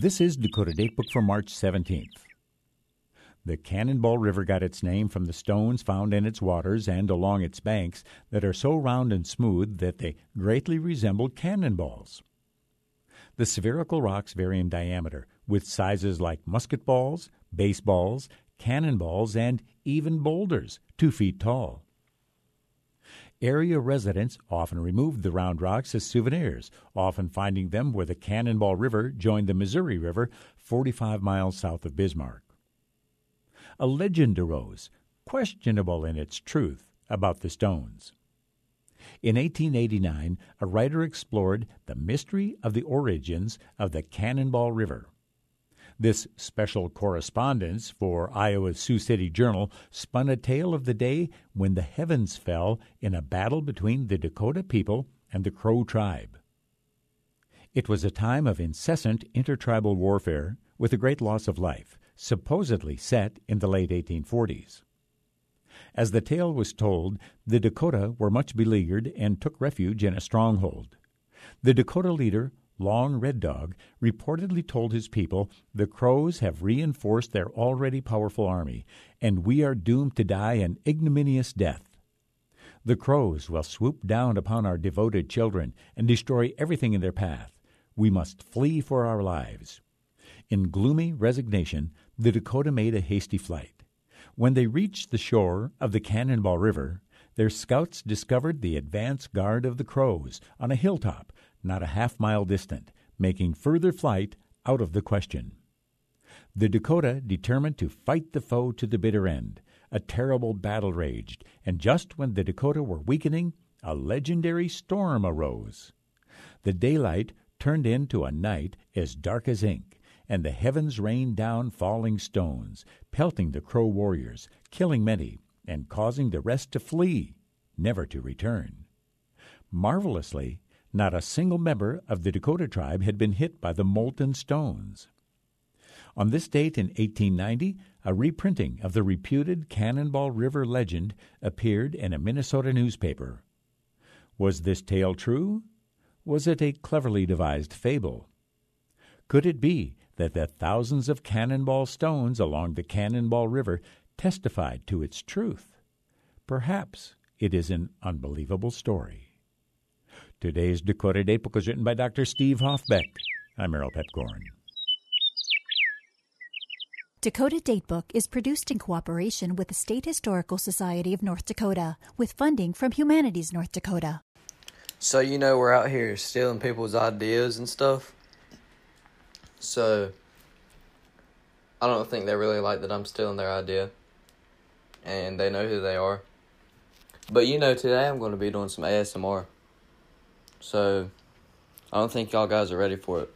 This is Dakota Datebook for March 17th. The Cannonball River got its name from the stones found in its waters and along its banks that are so round and smooth that they greatly resemble cannonballs. The spherical rocks vary in diameter, with sizes like musket balls, baseballs, cannonballs, and even boulders, two feet tall. Area residents often removed the round rocks as souvenirs, often finding them where the Cannonball River joined the Missouri River 45 miles south of Bismarck. A legend arose, questionable in its truth, about the stones. In 1889, a writer explored the mystery of the origins of the Cannonball River. This special correspondence for Iowa's Sioux City Journal spun a tale of the day when the heavens fell in a battle between the Dakota people and the Crow tribe. It was a time of incessant intertribal warfare with a great loss of life, supposedly set in the late 1840s. As the tale was told, the Dakota were much beleaguered and took refuge in a stronghold. The Dakota leader Long Red Dog, reportedly told his people, The Crows have reinforced their already powerful army, and we are doomed to die an ignominious death. The Crows will swoop down upon our devoted children and destroy everything in their path. We must flee for our lives. In gloomy resignation, the Dakota made a hasty flight. When they reached the shore of the Cannonball River, their scouts discovered the advance guard of the Crows on a hilltop not a half mile distant, making further flight out of the question. The Dakota determined to fight the foe to the bitter end. A terrible battle raged, and just when the Dakota were weakening, a legendary storm arose. The daylight turned into a night as dark as ink, and the heavens rained down falling stones, pelting the Crow warriors, killing many, and causing the rest to flee, never to return. Marvelously, not a single member of the Dakota tribe had been hit by the molten stones. On this date in 1890, a reprinting of the reputed Cannonball River legend appeared in a Minnesota newspaper. Was this tale true? Was it a cleverly devised fable? Could it be that the thousands of cannonball stones along the Cannonball River testified to its truth? Perhaps it is an unbelievable story. Today's Dakota Datebook was written by Dr. Steve Hoffbeck. I'm Merrill Piepkorn. Dakota Datebook is produced in cooperation with the State Historical Society of North Dakota with funding from Humanities North Dakota. So, you know, we're out here stealing people's ideas and stuff. So, I don't think they really like that I'm stealing their idea. And they know who they are. But, you know, today I'm going to be doing some ASMR. So, I don't think y'all guys are ready for it.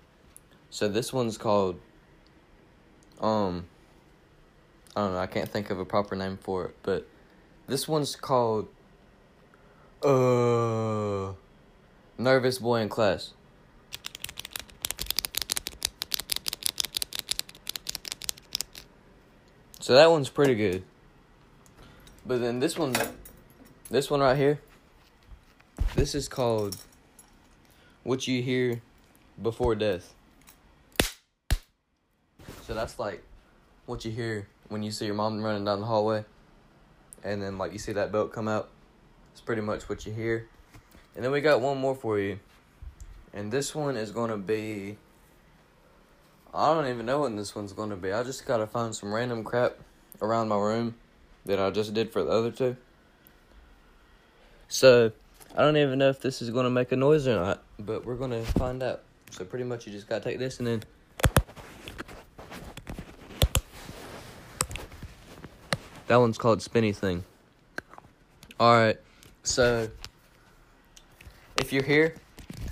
So this one's called, um, I don't know, I can't think of a proper name for it, but this one's called, uh, Nervous Boy in Class. So that one's pretty good. But then this one, this one right here, this is called what you hear before death. So that's like what you hear when you see your mom running down the hallway, and then like you see that belt come out. It's pretty much what you hear. And then we got one more for you, and this one is gonna be. I don't even know what this one's gonna be. I just gotta find some random crap around my room that I just did for the other two. So I don't even know if this is going to make a noise or not, but we're going to find out. So pretty much you just got to take this and then That one's called Spinny Thing. Alright, so if you're here,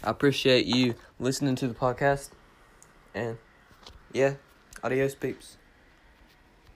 I appreciate you listening to the podcast. And yeah, adios, peeps.